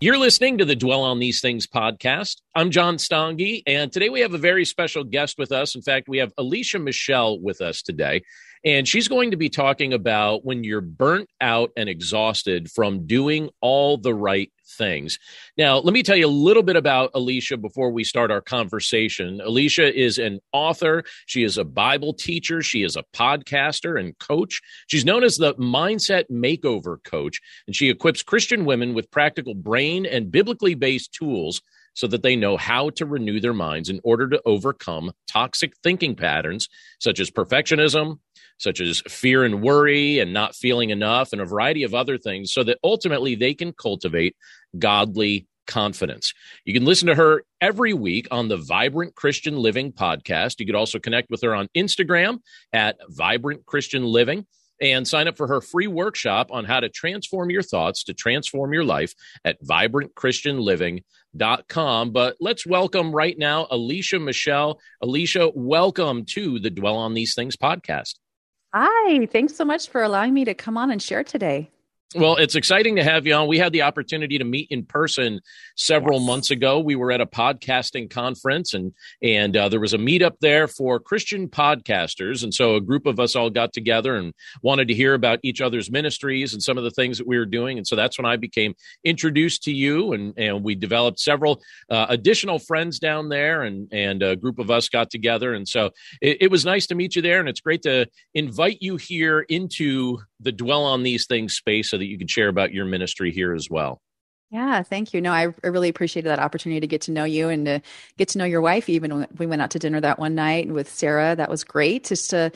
You're listening to the Dwell on These Things podcast. I'm John Stange, and today we have a very special guest with us. In fact, we have Alicia Michelle with us today. And she's going to be talking about when you're burnt out and exhausted from doing all the right things. Now, let me tell you a little bit about Alicia before we start our conversation. Alicia is an author, she is a Bible teacher, she is a podcaster and coach. She's known as the Mindset Makeover Coach, and she equips Christian women with practical brain and biblically based tools so that they know how to renew their minds in order to overcome toxic thinking patterns such as perfectionism, such as fear and worry and not feeling enough, and a variety of other things, so that ultimately they can cultivate godly confidence. You can listen to her every week on the Vibrant Christian Living podcast. You could also connect with her on Instagram at Vibrant Christian Living and sign up for her free workshop on how to transform your thoughts to transform your life at vibrantchristianliving.com. But let's welcome right now Alicia Michelle. Alicia, welcome to the Dwell on These Things podcast. Hi, thanks so much for allowing me to come on and share today. Well, it's exciting to have you on. We had the opportunity to meet in person several Yes. months ago. We were at a podcasting conference, and and uh, there was a meetup there for Christian podcasters. And so a group of us all got together and wanted to hear about each other's ministries and some of the things that we were doing. And so that's when I became introduced to you, and and we developed several uh, additional friends down there, and and a group of us got together. And so it, it was nice to meet you there, and it's great to invite you here into the dwell on these things space so that you can share about your ministry here as well. Yeah, thank you. No, I, I really appreciated that opportunity to get to know you and to get to know your wife. Even we went out to dinner that one night with Sarah, that was great just to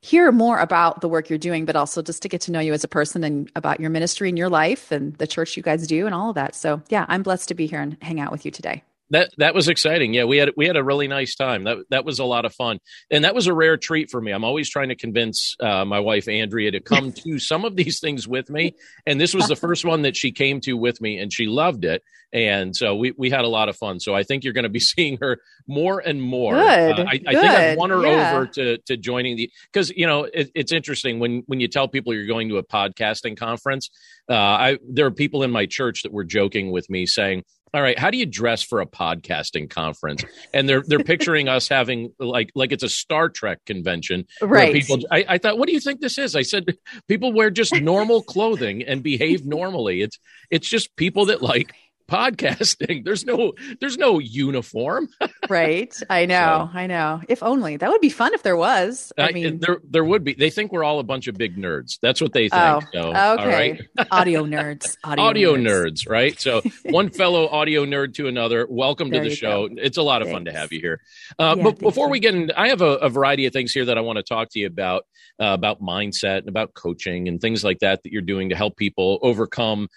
hear more about the work you're doing, but also just to get to know you as a person and about your ministry and your life and the church you guys do and all of that. So, yeah, I'm blessed to be here and hang out with you today. That that was exciting. Yeah, we had we had a really nice time. That that was a lot of fun, and that was a rare treat for me. I'm always trying to convince uh, my wife Andrea to come to some of these things with me, and this was the first one that she came to with me, and she loved it. And so we we had a lot of fun. So I think you're going to be seeing her more and more. Good, Uh, I, I think I've won her yeah. over to to joining the because you know it, it's interesting when when you tell people you're going to a podcasting conference. Uh, I there are people in my church that were joking with me saying all right how do you dress for a podcasting conference? And they're they're picturing us having like like it's a star trek convention where Right. people I, I thought what do you think this is? I said people wear just normal clothing and behave normally. It's it's just people that like podcasting there's no there's no uniform right. I know. I know. If only that would be fun if there was. I Uh, mean, there there would be they think we're all a bunch of big nerds that's what they think oh, so, okay. right audio nerds. Audio, audio nerds, right? So one fellow audio nerd to another. Welcome There to the show. It's a lot of fun to have you here. Uh, Yeah, but before we get into, I have a, a variety of things here that I want to talk to you about, uh, about mindset and about coaching and things like that that you're doing to help people overcome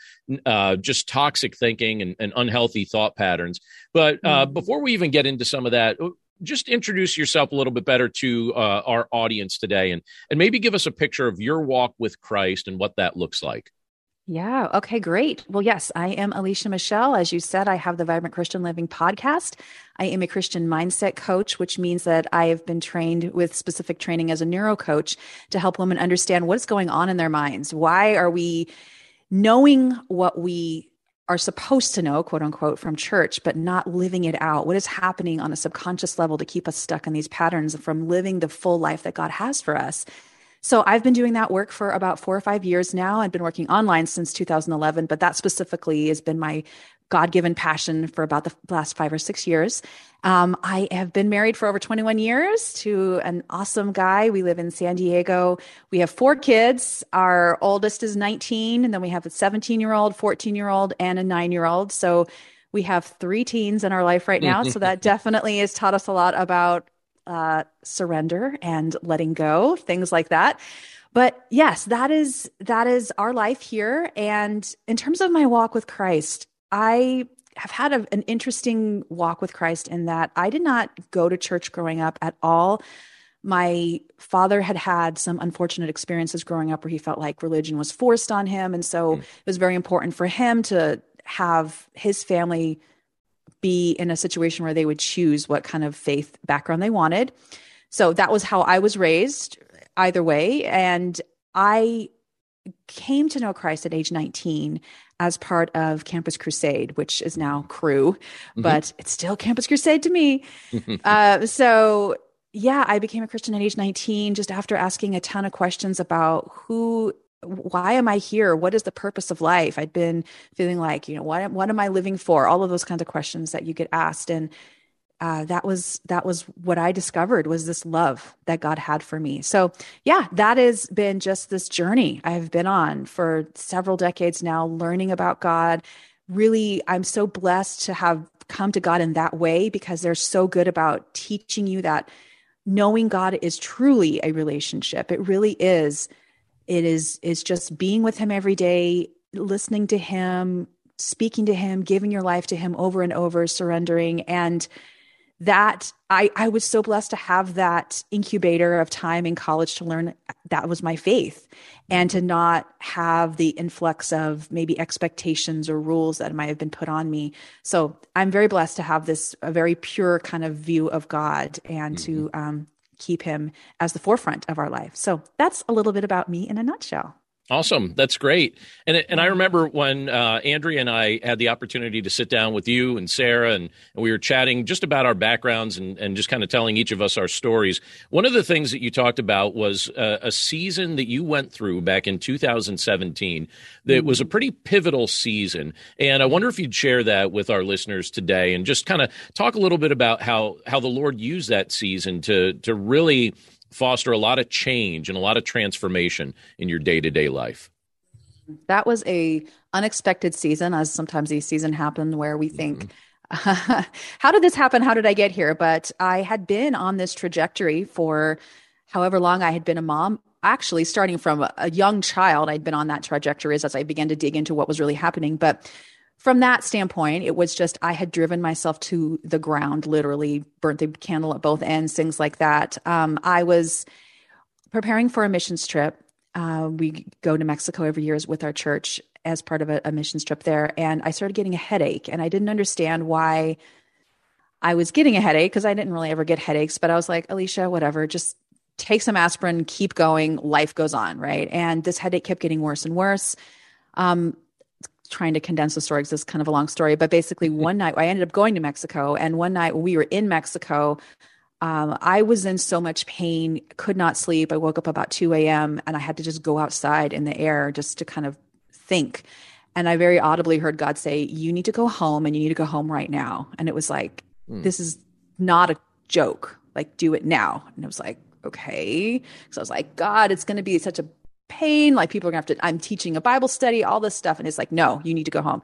uh, just toxic thinking and, and unhealthy thought patterns. But uh, Mhm. before we even get into some of that, just introduce yourself a little bit better to uh, our audience today and, and maybe give us a picture of your walk with Christ and what that looks like. Yeah. Okay, great. Well, yes, I am Alicia Michelle. As you said, I have the Vibrant Christian Living podcast. I am a Christian mindset coach, which means that I have been trained with specific training as a neuro coach to help women understand what's going on in their minds. Why are we knowing what we are supposed to know, quote unquote, from church, but not living it out? What is happening on a subconscious level to keep us stuck in these patterns from living the full life that God has for us? So I've been doing that work for about four or five years now. I've been working online since 2011, but that specifically has been my God given passion for about the last five or six years. Um, I have been married for over 21 years to an awesome guy. We live in San Diego. We have four kids. Our oldest is 19, and then we have a 17 year old, 14 year old, and a nine year old. So we have three teens in our life right now. so that definitely has taught us a lot about uh, surrender and letting go, things like that. But yes, that is that is our life here. And in terms of my walk with Christ, I have had a, an interesting walk with Christ in that I did not go to church growing up at all. My father had had some unfortunate experiences growing up where he felt like religion was forced on him. And so mm. it was very important for him to have his family be in a situation where they would choose what kind of faith background they wanted. So that was how I was raised, either way. And I came to know Christ at age 19 as part of Campus Crusade, which is now Cru, mm-hmm. but it's still Campus Crusade to me. uh, so, yeah, I became a Christian at age 19 just after asking a ton of questions about who why am I here? What is the purpose of life? I'd been feeling like, you know, what what am I living for? All of those kinds of questions that you get asked and uh, that was that was what I discovered was this love that God had for me. So yeah, that has been just this journey I've been on for several decades now, learning about God. Really, I'm so blessed to have come to God in that way because they're so good about teaching you that knowing God is truly a relationship. It really is. It is is just being with Him every day, listening to Him, speaking to Him, giving your life to Him over and over, surrendering and that I, I was so blessed to have that incubator of time in college to learn that was my faith and to not have the influx of maybe expectations or rules that might have been put on me. So I'm very blessed to have this a very pure kind of view of God and mm-hmm. to um, keep him as the forefront of our life. So that's a little bit about me in a nutshell. Awesome. That's great. And and I remember when uh, Andrea and I had the opportunity to sit down with you and Sarah, and, and we were chatting just about our backgrounds and, and just kind of telling each of us our stories. One of the things that you talked about was uh, a season that you went through back in 2017 that was a mm-hmm. pretty pivotal season. And I wonder if you'd share that with our listeners today and just kind of talk a little bit about how, how the Lord used that season to, to really foster a lot of change and a lot of transformation in your day-to-day life. That was a unexpected season as sometimes these season happen where we think mm-hmm. how did this happen? How did i get here? But i had been on this trajectory for however long i had been a mom. Actually starting from a young child i'd been on that trajectory as i began to dig into what was really happening. But from that standpoint, it was just I had driven myself to the ground, literally burnt the candle at both ends, things like that. Um, I was preparing for a missions trip. Uh, we go to Mexico every year with our church as part of a, a missions trip there, and I started getting a headache, and I didn't understand why I was getting a headache because I didn't really ever get headaches. But I was like, Alicia, whatever, just take some aspirin, keep going, life goes on, right? And this headache kept getting worse and worse. Um, trying to condense the story because it's kind of a long story. But basically, one night I ended up going to Mexico, and one night we were in Mexico. Um, I was in so much pain, could not sleep. I woke up about 2 a.m. and I had to just go outside in the air just to kind of think. And I very audibly heard God say, You need to go home and you need to go home right now. And it was like, mm. This is not a joke. Like, do it now. And it was like, Okay. So I was like, God, it's going to be such a pain. Like people are gonna have to, I'm teaching a Bible study, all this stuff. And it's like, no, you need to go home.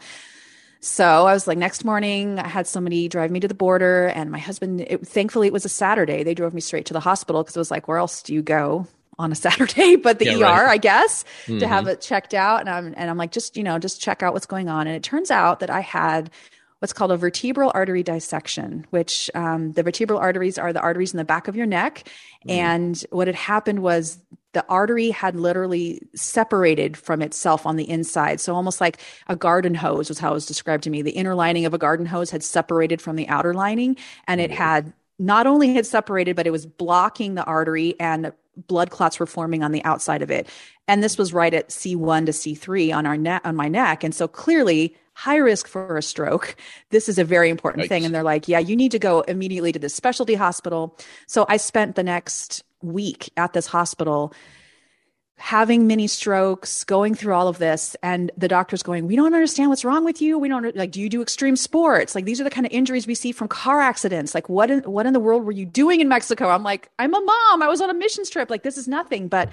So I was like, next morning, I had somebody drive me to the border, and my husband, it, thankfully, it was a Saturday. They drove me straight to the hospital because it was like, where else do you go on a Saturday? But the yeah, ER, right. I guess, mm-hmm. to have it checked out. And I'm, and I'm like, just, you know, just check out what's going on. And it turns out that I had what's called a vertebral artery dissection, which um, the vertebral arteries are the arteries in the back of your neck. Mm. And what had happened was the artery had literally separated from itself on the inside. So almost like a garden hose was how it was described to me. The inner lining of a garden hose had separated from the outer lining and it had not only had separated, but it was blocking the artery and blood clots were forming on the outside of it. And this was right at C1 to C3 on our neck, on my neck. And so clearly high risk for a stroke. This is a very important thing. And they're like, yeah, you need to go immediately to this specialty hospital. So I spent the next week at this hospital having many strokes, going through all of this, and the doctor's going, We don't understand what's wrong with you. We don't like, do you do extreme sports? Like these are the kind of injuries we see from car accidents. Like, what in what in the world were you doing in Mexico? I'm like, I'm a mom. I was on a missions trip. Like, this is nothing. But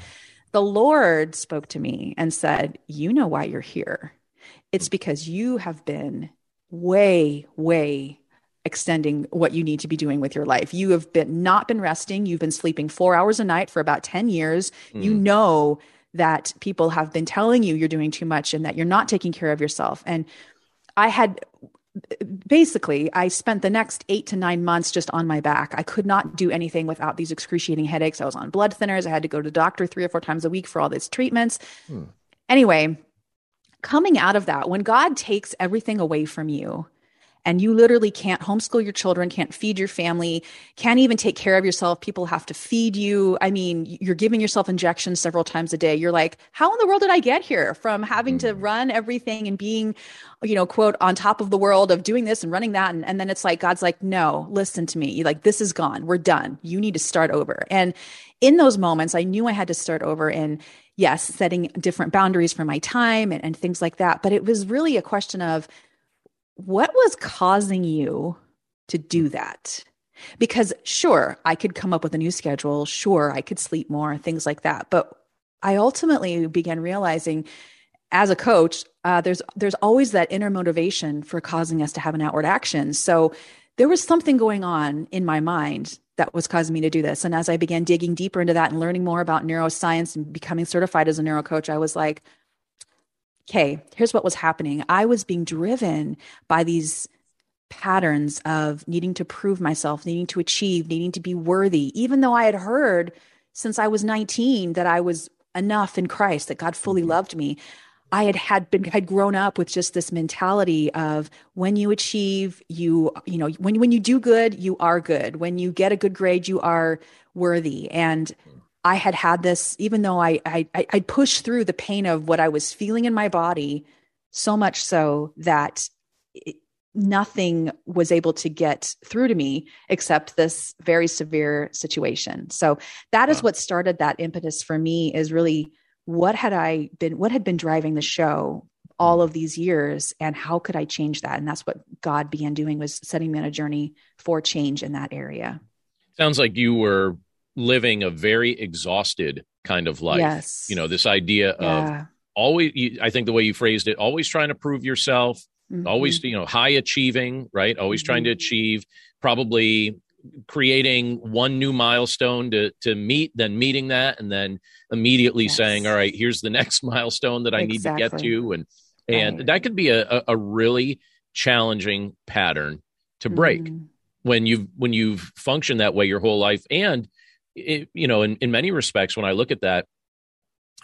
the Lord spoke to me and said, You know why you're here. It's because you have been way, way extending what you need to be doing with your life. You have been not been resting. You've been sleeping four hours a night for about 10 years. Mm. You know that people have been telling you you're doing too much and that you're not taking care of yourself. And I had basically, I spent the next eight to nine months just on my back. I could not do anything without these excruciating headaches. I was on blood thinners. I had to go to the doctor three or four times a week for all these treatments. Hmm. Anyway, coming out of that, when God takes everything away from you, and you literally can't homeschool your children, can't feed your family, can't even take care of yourself. People have to feed you. I mean, you're giving yourself injections several times a day. You're like, how in the world did I get here from having to mm. run everything and being, you know, quote, on top of the world of doing this and running that? And, and then it's like, God's like, no, listen to me. You're like, this is gone. We're done. You need to start over. And in those moments, I knew I had to start over and yes, setting different boundaries for my time and, and things like that. But it was really a question of, what was causing you to do that? Because sure, I could come up with a new schedule. Sure, I could sleep more, things like that. But I ultimately began realizing as a coach, uh, there's there's always that inner motivation for causing us to have an outward action. So there was something going on in my mind that was causing me to do this. And as I began digging deeper into that and learning more about neuroscience and becoming certified as a neuro coach, I was like, okay, here's what was happening. I was being driven by these patterns of needing to prove myself, needing to achieve, needing to be worthy, even though I had heard since I was 19 that I was enough in Christ, that God fully mm-hmm. loved me. I had had been had grown up with just this mentality of when you achieve, you you know when when you do good, you are good. When you get a good grade, you are worthy. And I had had this, even though I, I, I pushed through the pain of what I was feeling in my body so much so that it, nothing was able to get through to me except this very severe situation. So that is wow. what started that impetus for me is really what had I been, what had been driving the show all of these years and how could I change that? And that's what God began doing was setting me on a journey for change in that area. Sounds like you were living a very exhausted kind of life. Yes. You know, this idea yeah. of always, I think the way you phrased it, always trying to prove yourself, mm-hmm. always, you know, high achieving, right? Always mm-hmm. trying to achieve, probably creating one new milestone to to meet then meeting that and then immediately yes. saying all right here's the next milestone that i exactly. need to get to and and right. that could be a, a really challenging pattern to break mm-hmm. when you've when you've functioned that way your whole life and it, you know, in, in many respects, when I look at that,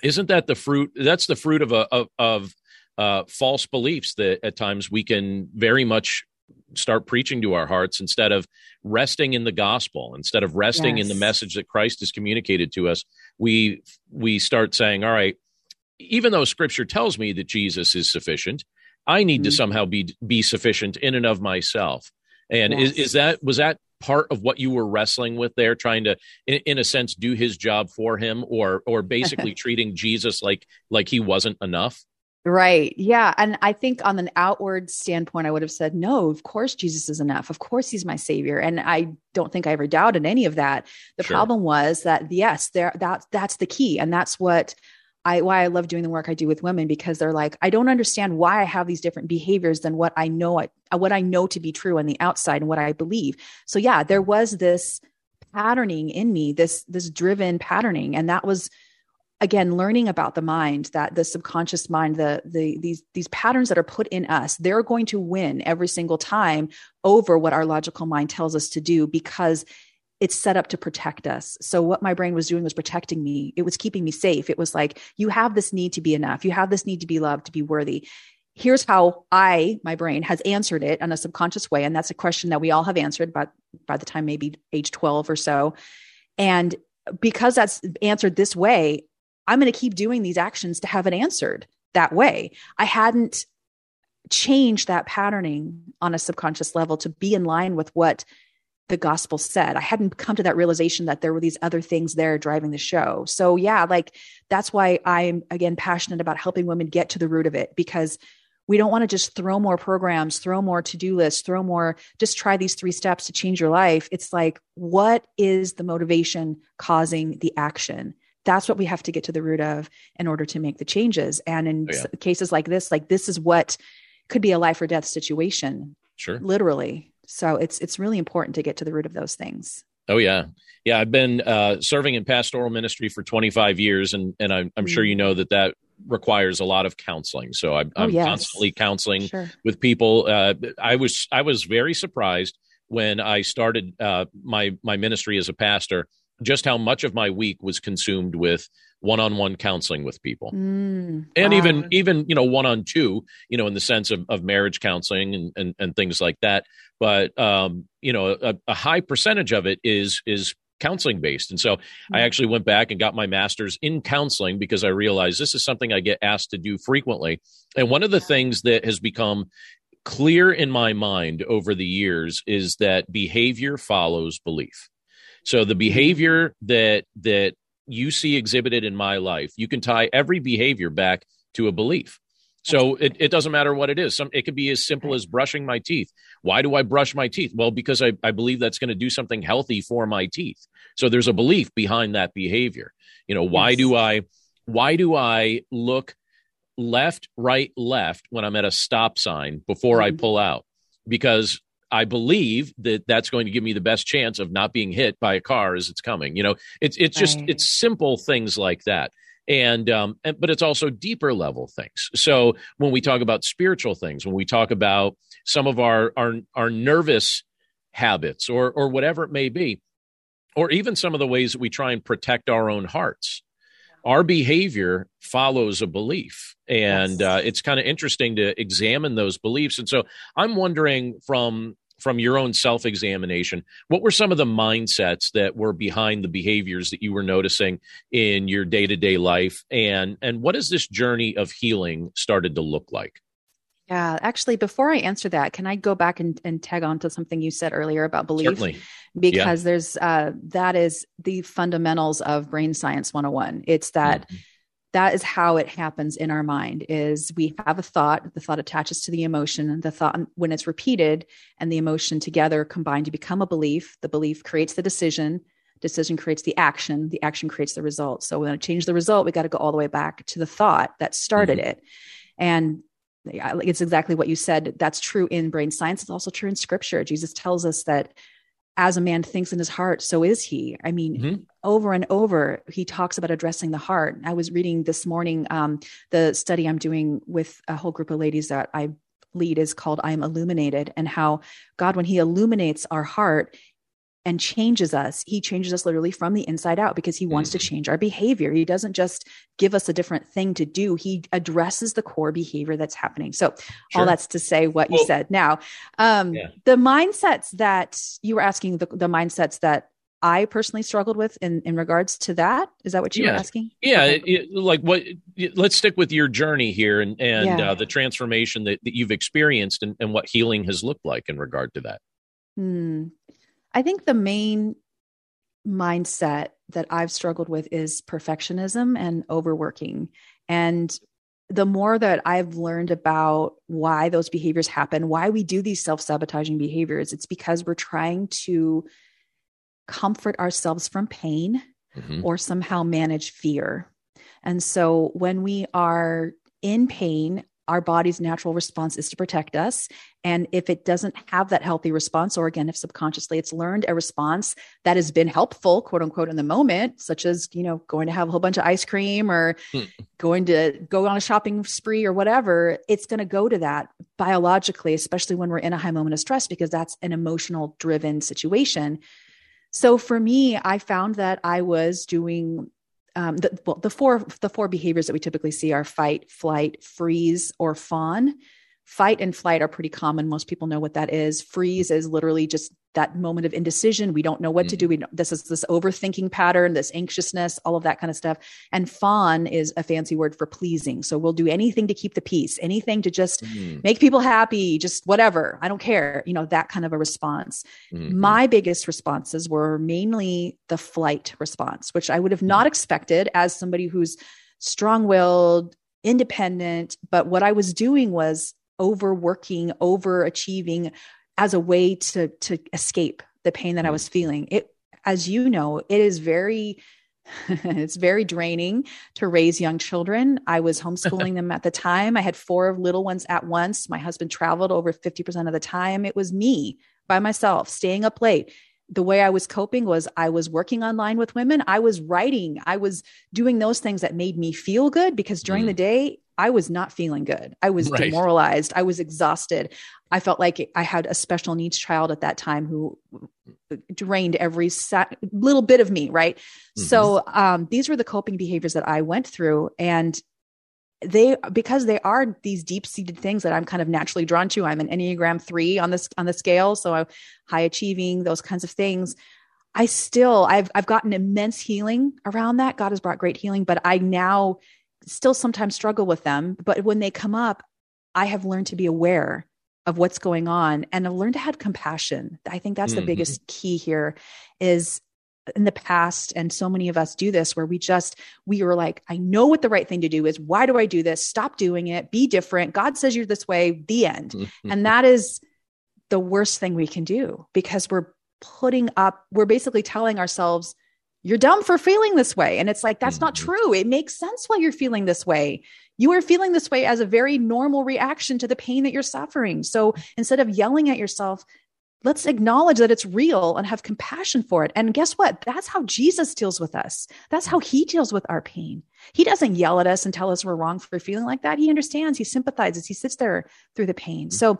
isn't that the fruit? That's the fruit of a of, of uh, false beliefs that at times we can very much start preaching to our hearts instead of resting in the gospel instead of resting yes. in the message that christ has communicated to us we we start saying all right even though scripture tells me that jesus is sufficient i need mm-hmm. to somehow be be sufficient in and of myself and yes. is, is that was that part of what you were wrestling with there trying to in, in a sense do his job for him or or basically treating jesus like like he wasn't enough Right. Yeah. And I think on an outward standpoint, I would have said, no, of course Jesus is enough. Of course he's my savior. And I don't think I ever doubted any of that. The sure. problem was that yes, there that that's the key. And that's what I why I love doing the work I do with women because they're like, I don't understand why I have these different behaviors than what I know I, what I know to be true on the outside and what I believe. So yeah, there was this patterning in me, this this driven patterning, and that was again learning about the mind that the subconscious mind the the these these patterns that are put in us they're going to win every single time over what our logical mind tells us to do because it's set up to protect us. So what my brain was doing was protecting me. It was keeping me safe. It was like, you have this need to be enough. You have this need to be loved, to be worthy. Here's how I, my brain, has answered it in a subconscious way. And that's a question that we all have answered by, by the time maybe age 12 or so. And because that's answered this way, I'm going to keep doing these actions to have it answered that way. I hadn't changed that patterning on a subconscious level to be in line with what the gospel said. I hadn't come to that realization that there were these other things there driving the show. So, yeah, like that's why I'm again passionate about helping women get to the root of it because we don't want to just throw more programs, throw more to do lists, throw more, just try these three steps to change your life. It's like, what is the motivation causing the action? That's what we have to get to the root of in order to make the changes. And in oh, yeah. cases like this, like this is what could be a life or death situation. Sure. Literally. So it's it's really important to get to the root of those things. Oh yeah, yeah. I've been uh, serving in pastoral ministry for 25 years, and and I'm, I'm mm-hmm. sure you know that that requires a lot of counseling. So I'm, Oh, I'm yes. constantly counseling Sure. with people. Uh, I was I was very surprised when I started uh, my my ministry as a pastor, just how much of my week was consumed with one-on-one counseling with people. Mm, and wow. even even you know one on two you know in the sense of, of marriage counseling and, and and things like that. But um you know a, a high percentage of it is is counseling based. And so i Mm. actually went back and got my master's in counseling because i realized this is something i get asked to do frequently. And one of the things that has become clear in my mind over the years is that behavior follows belief so the behavior that that you see exhibited in my life, you can tie every behavior back to a belief. So it, it doesn't matter what it is. Some it could be as simple as brushing my teeth. Why do I brush my teeth? Well, because I, I believe that's going to do something healthy for my teeth. So there's a belief behind that behavior. You know, why Yes. do I why do I look left, right, left when I'm at a stop sign before I Mhm. pull out? Because I believe that that's going to give me the best chance of not being hit by a car as it's coming. You know, it's it's just Right. it's simple things like that. And um and, but it's also deeper level things. So when we talk about spiritual things, when we talk about some of our our our nervous habits or or whatever it may be, or even some of the ways that we try and protect our own hearts, our behavior follows a belief. And Yes. uh, it's kind of interesting to examine those beliefs. And so i'm wondering from from your own self-examination what were some of the mindsets that were behind the behaviors that you were noticing in your day-to-day life? And and what has this journey of healing started to look like Yeah, actually, before I answer that, can I go back and, and tag on to something you said earlier about belief? certainly Because there's uh, that is the fundamentals of brain science 101. It's that Mhm. that is how it happens in our mind is we have a thought the thought attaches to the emotion the thought when it's repeated and the emotion together combine to become a belief the belief creates the decision decision creates the action the action creates the result so we want to change the result we got to go all the way back to the thought that started it and yeah, it's exactly what you said. That's true in brain science. It's also true in scripture. Jesus tells us that as a man thinks in his heart so is he. I mean Mhm. over and over he talks about addressing the heart. I was reading this morning um, the study i'm doing with a whole group of ladies that i lead is called i am illuminated and how god when he illuminates our heart and changes us he changes us literally from the inside out because he wants to Mhm. change our behavior he doesn't just give us a different thing to do he addresses the core behavior that's happening so Sure. all that's to say what you said now um, Yeah. the mindsets that you were asking the, the mindsets that i personally struggled with in, in regards to that is that what you Yeah. were asking yeah it, it- like what it- let's stick with your journey here and and Yeah. uh, the transformation that, that you've experienced and, and what healing has looked like in regard to that Hmm. I think the main mindset that I've struggled with is perfectionism and overworking. And the more that I've learned about why those behaviors happen, why we do these self sabotaging behaviors, it's because we're trying to comfort ourselves from pain Mhm. or somehow manage fear. And so when we are in pain, our body's natural response is to protect us. And if it doesn't have that healthy response, or again, if subconsciously it's learned a response that has been helpful, quote unquote, in the moment, such as, you know, going to have a whole bunch of ice cream or Hmm. going to go on a shopping spree or whatever, it's going to go to that biologically, especially when we're in a high moment of stress, because that's an emotional driven situation. So for me, I found that I was doing um, the, well, the four the four behaviors that we typically see are fight, flight, freeze, or fawn. Fight and flight are pretty common. Most people know what that is. Freeze is literally just that moment of indecision. We don't know what to do. We don't, this is this overthinking pattern, this anxiousness, all of that kind of stuff. And fawn is a fancy word for pleasing. So we'll do anything to keep the peace, anything to just Mhm. make people happy, just whatever. I don't care. You know that kind of a response Mhm. my biggest responses were mainly the flight response, which I would have not expected as somebody who's strong willed, independent. But what I was doing was overworking, overachieving as a way to, to escape the pain that I was feeling. It, as you know, it is very, it's very draining to raise young children. I was homeschooling them at the time. I had four little ones at once. My husband traveled over 50% of the time. It was me by myself, staying up late. the way I was coping was I was working online with women. I was writing. I was doing those things that made me feel good because during mm. the day, I was not feeling good. I was right. demoralized. I was exhausted. I felt like I had a special needs child at that time who drained every little bit of me. Right. Mm-hmm. So um, these were the coping behaviors that I went through. And they because they are these deep seated things that I'm kind of naturally drawn to. I'm an Enneagram three on this on the scale, so I'm high achieving, those kinds of things. I still I've I've gotten immense healing around that. God has brought great healing, but I now still sometimes struggle with them. But when they come up, I have learned to be aware of what's going on and I've learned to have compassion. I think that's mm-hmm. the biggest key here is in the past and so many of us do this where we just we were like i know what the right thing to do is why do i do this stop doing it be different god says you're this way the end and that is the worst thing we can do because we're putting up we're basically telling ourselves you're dumb for feeling this way and it's like that's mm-hmm. not true it makes sense why you're feeling this way you are feeling this way as a very normal reaction to the pain that you're suffering so instead of yelling at yourself let's acknowledge that it's real and have compassion for it. And guess what? That's how Jesus deals with us. That's how he deals with our pain. He doesn't yell at us and tell us we're wrong for feeling like that. He understands, he sympathizes, he sits there through the pain. So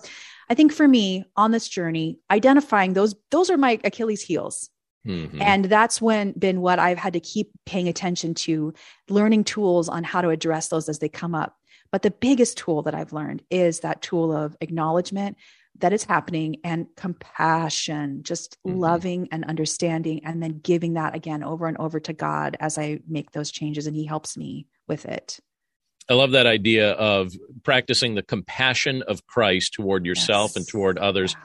I think for me on this journey, identifying those, those are my Achilles heels. Mm-hmm. And that's when been what I've had to keep paying attention to, learning tools on how to address those as they come up. But the biggest tool that I've learned is that tool of acknowledgement that it's happening and compassion, just mm-hmm. loving and understanding, and then giving that again over and over to God as I make those changes. And He helps me with it. I love that idea of practicing the compassion of Christ toward yourself yes. and toward others.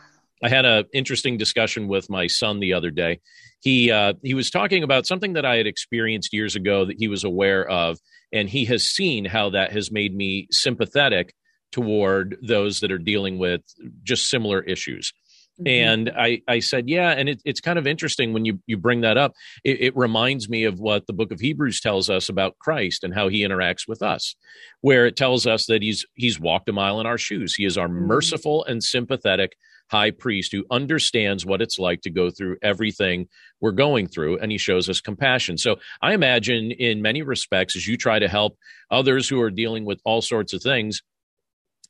I had an interesting discussion with my son the other day. He uh, he was talking about something that I had experienced years ago that he was aware of, and he has seen how that has made me sympathetic toward those that are dealing with just similar issues. Mm-hmm. And I, I said, yeah, and it, it's kind of interesting when you, you bring that up. It, it, reminds me of what the book of Hebrews tells us about Christ and how he interacts with us, where it tells us that he's he's walked a mile in our shoes. He is our mm-hmm. merciful and sympathetic high priest who understands what it's like to go through everything we're going through, and he shows us compassion. So I imagine, in many respects, as you try to help others who are dealing with all sorts of things,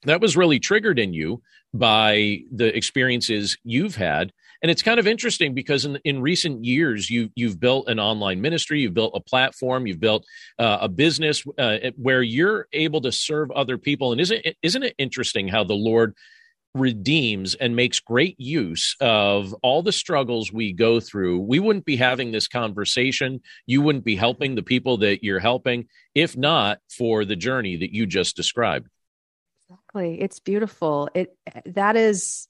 that was really triggered in you by the experiences you've had. And it's kind of interesting because in, in recent years you you've built an online ministry you've built a platform you've built uh, a business uh, where you're able to serve other people. And isn't it, isn't it interesting how the lord redeems and makes great use of all the struggles we go through? We wouldn't be having this conversation. You wouldn't be helping the people that you're helping if not for the journey that you just described Exactly. It's beautiful. It that is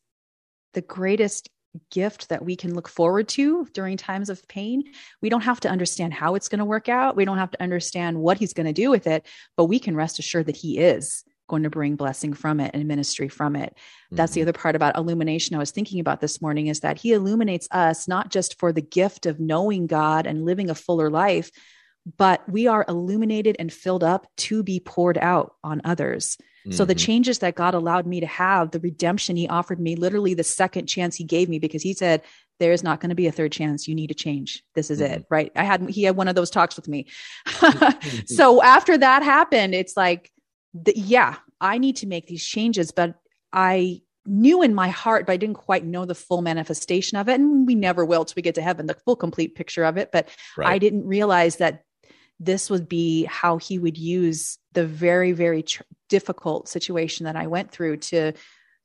the greatest gift that we can look forward to during times of pain. We don't have to understand how it's going to work out. We don't have to understand what he's going to do with it, but we can rest assured that he is going to bring blessing from it and ministry from it. Mm-hmm. That's the mm-hmm. other part about illumination I was thinking about this morning is that he illuminates us not just for the gift of knowing God and living a fuller life, but we are illuminated and filled up to be poured out on others. So the mm-hmm. changes that God allowed me to have, the redemption he offered me, literally the second chance he gave me, because he said, there's not going to be a third chance. You need to change. This is mm-hmm. it. Right. I had, he had one of those talks with me. Mm-hmm. so after that happened, it's like, the, yeah, I need to make these changes, but I knew in my heart, but I didn't quite know the full manifestation of it. And we never will till we get to heaven, the full complete picture of it. But right. I didn't realize that this would be how he would use the very very tr- difficult situation that i went through to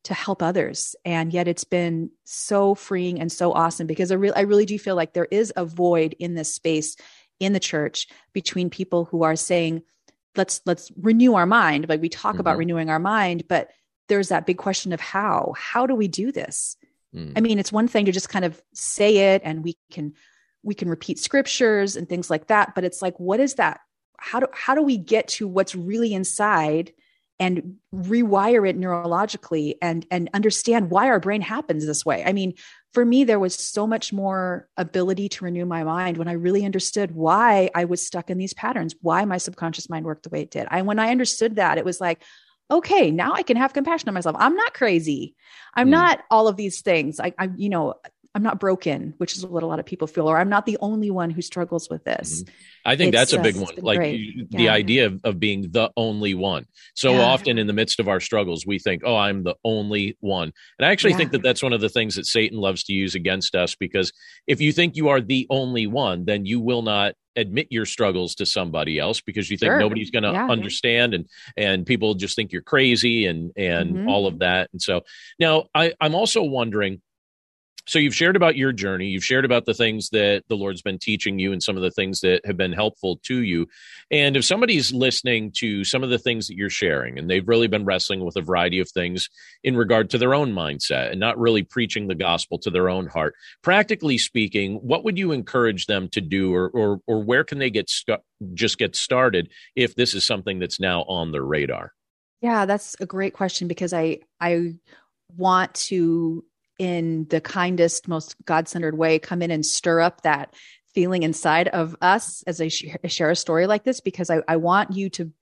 to help others and yet it's been so freeing and so awesome because I, re- I really do feel like there is a void in this space in the church between people who are saying let's let's renew our mind like we talk mm-hmm. about renewing our mind but there's that big question of how how do we do this mm. i mean it's one thing to just kind of say it and we can we can repeat scriptures and things like that but it's like what is that how do how do we get to what's really inside and rewire it neurologically and and understand why our brain happens this way i mean for me there was so much more ability to renew my mind when i really understood why i was stuck in these patterns why my subconscious mind worked the way it did i when i understood that it was like okay, now I can have compassion on myself. I'm not crazy. I'm mm. not all of these things. I, I, you know, I'm not broken, which is what a lot of people feel, or I'm not the only one who struggles with this. Mm-hmm. I think it's, that's a big one. Like yeah. the idea of, of being the only one. So yeah. often in the midst of our struggles, we think, oh, I'm the only one. And I actually yeah. think that that's one of the things that Satan loves to use against us because if you think you are the only one, then you will not admit your struggles to somebody else because you think sure. nobody's going to yeah, understand and and people just think you're crazy and and mm-hmm. all of that and so now i i'm also wondering so you've shared about your journey. You've shared about the things that the lord's been teaching you and some of the things that have been helpful to you. And if somebody's listening to some of the things that you're sharing and they've really been wrestling with a variety of things in regard to their own mindset and not really preaching the gospel to their own heart practically speaking what would you encourage them to do or or, or where can they get stu- just get started if this is something that's now on their radar? Yeah that's a great question because i i want to in the kindest, most God centered way, come in and stir up that feeling inside of us as I share a story like this, because I, I want you to,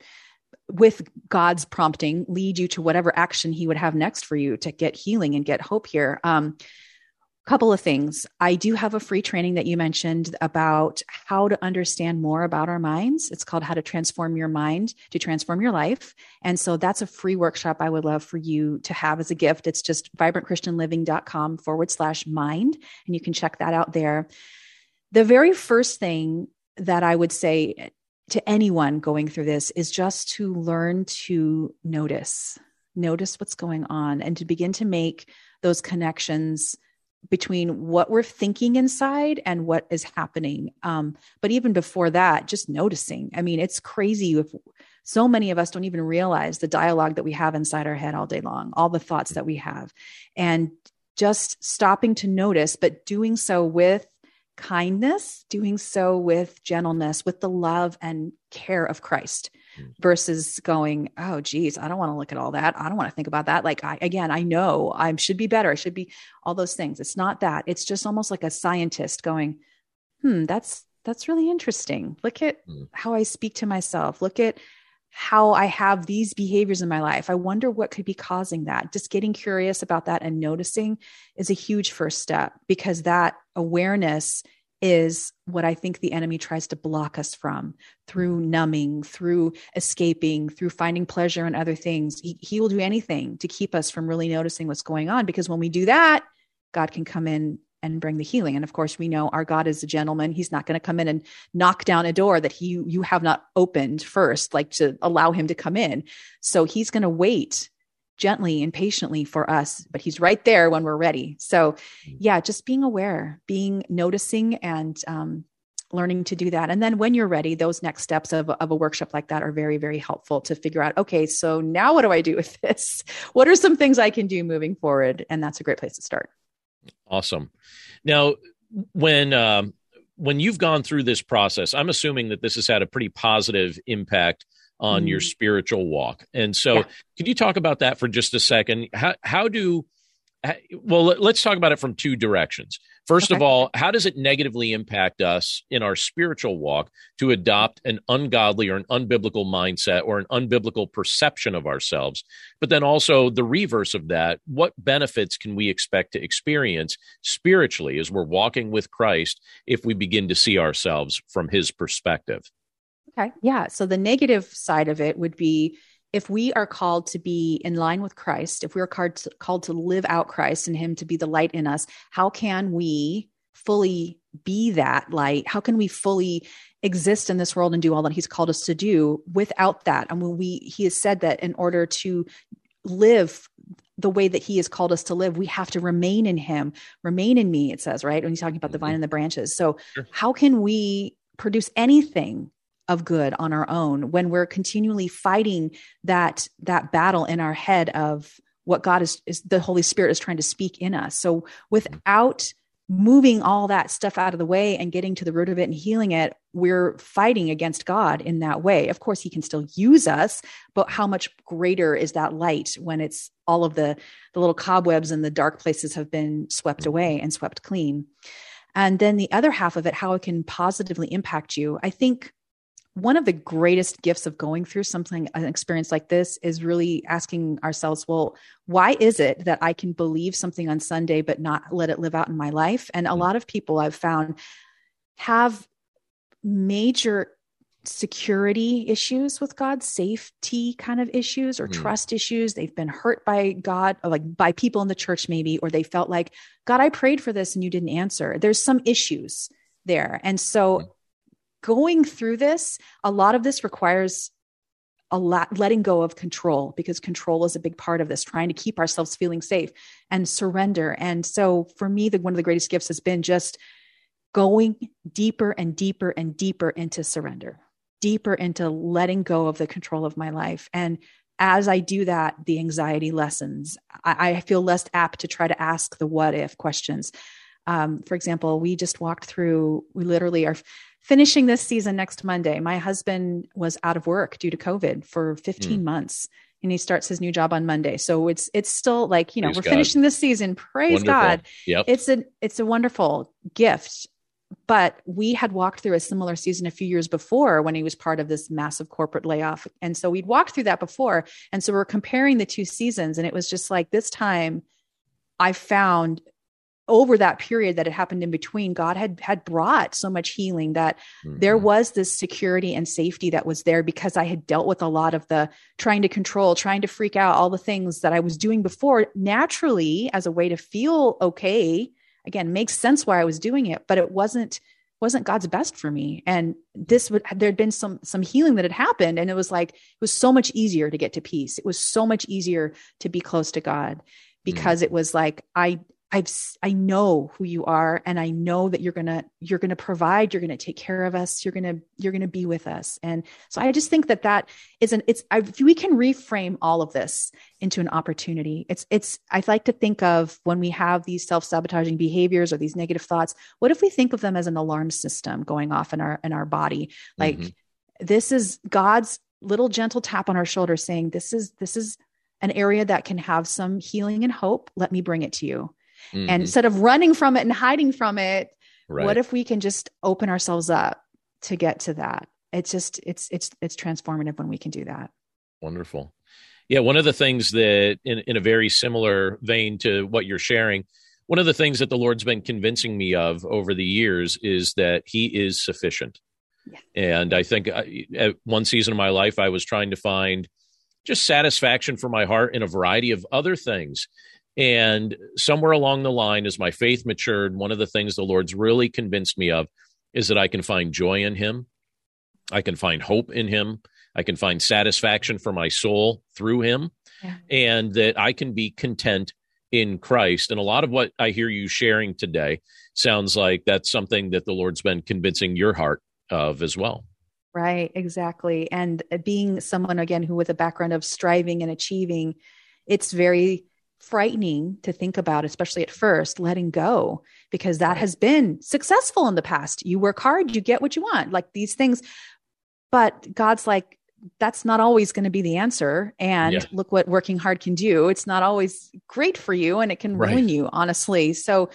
with God's prompting, lead you to whatever action He would have next for you to get healing and get hope here. Um, couple of things. I do have a free training that you mentioned about how to understand more about our minds. It's called How to Transform Your Mind to Transform Your Life. And so that's a free workshop I would love for you to have as a gift. It's just vibrantchristianliving.com forward slash mind. And you can check that out there. The very first thing that I would say to anyone going through this is just to learn to notice, notice what's going on, and to begin to make those connections between what we're thinking inside and what is happening. Um, but even before that, just noticing. I mean, it's crazy if so many of us don't even realize the dialogue that we have inside our head all day long, all the thoughts that we have, and just stopping to notice, but doing so with kindness, doing so with gentleness, with the love and care of Christ. Mm. versus going, oh, geez, I don't want to look at all that. I don't want to think about that. Like, I, again, I know I should be better. I should be all those things. It's not that. It's just almost like a scientist going, hmm, that's, that's really interesting. Look at mm. how I speak to myself. Look at how I have these behaviors in my life. I wonder what could be causing that. Just getting curious about that and noticing is a huge first step because that awareness is what I think the enemy tries to block us from through numbing, through escaping, through finding pleasure in other things. He, he, will do anything to keep us from really noticing what's going on because when we do that, God can come in and bring the healing. And of course, we know our God is a gentleman. He's not going to come in and knock down a door that he you have not opened first, like to allow him to come in. So he's going to wait gently and patiently for us, but he's right there when we're ready. So, mm. yeah, just being aware, being noticing, and um, learning to do that. And then when you're ready, those next steps of, of a workshop like that are very, very helpful to figure out, okay, so now what do I do with this? What are some things I can do moving forward? And that's a great place to start. Awesome. Now, when, um, when you've gone through this process, I'm assuming that this has had a pretty positive impact on mm. your spiritual walk. And so, yeah. could you talk about that for just a second? How how do well, let's talk about it from two directions. First okay. of all, how does it negatively impact us in our spiritual walk to adopt an ungodly or an unbiblical mindset or an unbiblical perception of ourselves? But then also the reverse of that, what benefits can we expect to experience spiritually as we're walking with Christ if we begin to see ourselves from his perspective? Okay. Yeah. So the negative side of it would be if we are called to be in line with Christ, if we're called to, called to live out Christ and Him to be the light in us, how can we fully be that light? How can we fully exist in this world and do all that He's called us to do without that? And when we, He has said that in order to live the way that he has called us to live we have to remain in him remain in me it says right when he's talking about the vine mm-hmm. and the branches so sure. how can we produce anything of good on our own when we're continually fighting that that battle in our head of what God is, is the Holy Spirit is trying to speak in us. So without moving all that stuff out of the way and getting to the root of it and healing it, we're fighting against God in that way. Of course, He can still use us, but how much greater is that light when it's all of the, the little cobwebs and the dark places have been swept away and swept clean? And then the other half of it, how it can positively impact you. I think one of the greatest gifts of going through something an experience like this is really asking ourselves well why is it that i can believe something on sunday but not let it live out in my life and a mm. lot of people i've found have major security issues with God, safety kind of issues or mm. trust issues. They've been hurt by God, or like by people in the church, maybe, or they felt like, God, I prayed for this and you didn't answer. There's some issues there. And so mm. Going through this, a lot of this requires a lot letting go of control because control is a big part of this trying to keep ourselves feeling safe and surrender and so for me the one of the greatest gifts has been just going deeper and deeper and deeper into surrender deeper into letting go of the control of my life. And as I do that, the anxiety lessens. I, I feel less apt to try to ask the what if questions. Um, for example, we just walked through, we literally are finishing this season next Monday. My husband was out of work due to COVID for 15 mm. months and he starts his new job on Monday. So it's it's still like, you know, Praise we're God. finishing this season. Praise wonderful. God. Yep. It's a it's a wonderful gift but we had walked through a similar season a few years before when he was part of this massive corporate layoff. And so we'd walked through that before. And so we're comparing the two seasons. And it was just like this time I found over that period that had happened in between, God had had brought so much healing that mm-hmm. there was this security and safety that was there because I had dealt with a lot of the trying to control, trying to freak out, all the things that I was doing before naturally as a way to feel okay again makes sense why I was doing it, but it wasn't wasn't God's best for me. And this would there had been some some healing that had happened, and it was like it was so much easier to get to peace. It was so much easier to be close to God because mm. it was like I I've I know who you are and I know that you're going to you're going to provide you're going to take care of us you're going to you're going to be with us. And so I just think that that is an it's I, we can reframe all of this into an opportunity. It's it's I like to think of when we have these self-sabotaging behaviors or these negative thoughts what if we think of them as an alarm system going off in our in our body? Like mm-hmm. this is God's little gentle tap on our shoulder saying this is this is an area that can have some healing and hope. Let me bring it to you Mm-hmm. And instead of running from it and hiding from it, right. what if we can just open ourselves up to get to that? It's just it's it's it's transformative when we can do that. Wonderful. Yeah, one of the things that in, in a very similar vein to what you're sharing, one of the things that the Lord's been convincing me of over the years is that He is sufficient. Yeah. And I think I, uh, at one season of my life, I was trying to find just satisfaction for my heart in a variety of other things. And somewhere along the line, as my faith matured, one of the things the Lord's really convinced me of is that I can find joy in Him. I can find hope in Him. I can find satisfaction for my soul through Him. Yeah. And that I can be content in Christ. And a lot of what I hear you sharing today sounds like that's something that the Lord's been convincing your heart of as well. Right, exactly. And uh, being someone, again, who with a background of striving and achieving, it's very frightening to think about, especially at first, letting go, because that has been successful in the past. You work hard, you get what you want, like these things. But God's like, that's not always going to be the answer. And yeah. look what working hard can do. It's not always great for you and it can right. ruin you, honestly. So,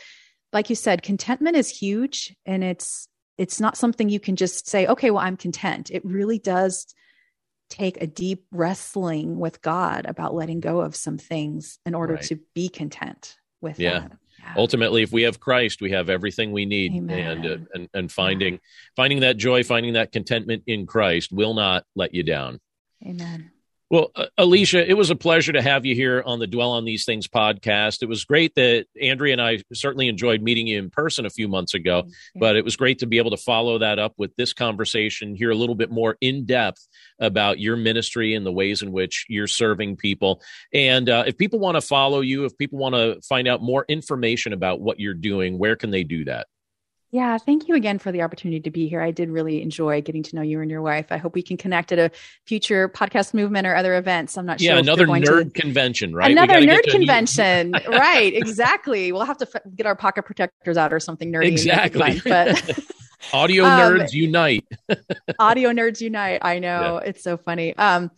like you said, contentment is huge and it's, it's not something you can just say, okay, well, I'm content. It really does take a deep wrestling with God about letting go of some things in order right. to be content with yeah. Yeah. Ultimately, if we have Christ, we have everything we need, and, uh, and and finding yeah. finding that joy, finding that contentment in Christ will not let you down. Amen. Well, Alicia, it was a pleasure to have you here on the Dwell on These Things podcast. It was great that Andrea and I certainly enjoyed meeting you in person a few months ago, but it was great to be able to follow that up with this conversation, hear a little bit more in depth about your ministry and the ways in which you're serving people. And uh, if people want to follow you, if people want to find out more information about what you're doing, where can they do that? Yeah, thank you again for the opportunity to be here. I did really enjoy getting to know you and your wife. I hope we can connect at a future podcast movement or other events. I'm not yeah, sure. Yeah, another nerd to... convention, right? Another nerd convention, right? Exactly. We'll have to f- get our pocket protectors out or something nerdy. Exactly. But audio um, nerds unite. audio nerds unite. I know yeah. it's so funny. Um,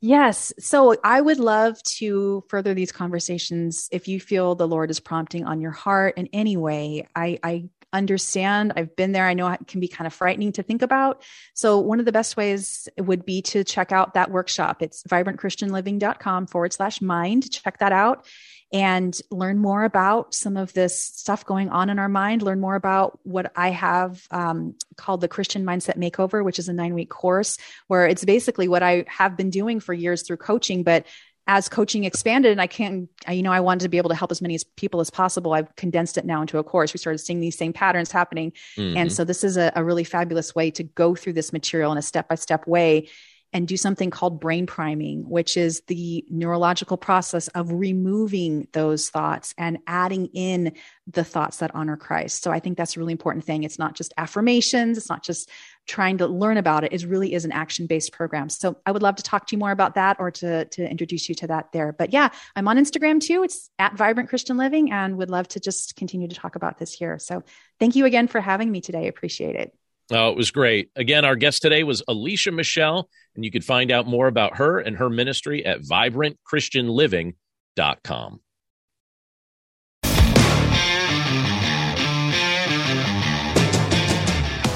Yes. So I would love to further these conversations. If you feel the Lord is prompting on your heart in any way, I, I understand. I've been there. I know it can be kind of frightening to think about. So, one of the best ways would be to check out that workshop. It's vibrantchristianliving.com forward slash mind. Check that out and learn more about some of this stuff going on in our mind, learn more about what I have um, called the Christian Mindset Makeover, which is a nine week course where it's basically what I have been doing for years through coaching, but as coaching expanded and I can, you know, I wanted to be able to help as many people as possible. I've condensed it now into a course. We started seeing these same patterns happening. Mm-hmm. And so this is a, a really fabulous way to go through this material in a step by step way and do something called brain priming, which is the neurological process of removing those thoughts and adding in the thoughts that honor Christ. So I think that's a really important thing. It's not just affirmations, it's not just trying to learn about it. It really is an action based program. So I would love to talk to you more about that or to, to introduce you to that there. But yeah, I'm on Instagram too. It's at Vibrant Christian Living and would love to just continue to talk about this here. So thank you again for having me today. I Appreciate it. Oh, it was great. Again, our guest today was Alicia Michelle, and you can find out more about her and her ministry at vibrantchristianliving.com.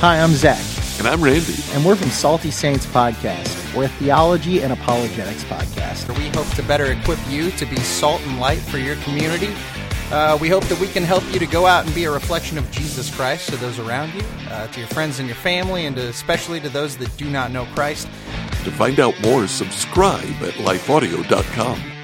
Hi, I'm Zach. And I'm Randy. And we're from Salty Saints Podcast. We're a theology and apologetics podcast. We hope to better equip you to be salt and light for your community uh, we hope that we can help you to go out and be a reflection of Jesus Christ to those around you, uh, to your friends and your family, and to, especially to those that do not know Christ. To find out more, subscribe at lifeaudio.com.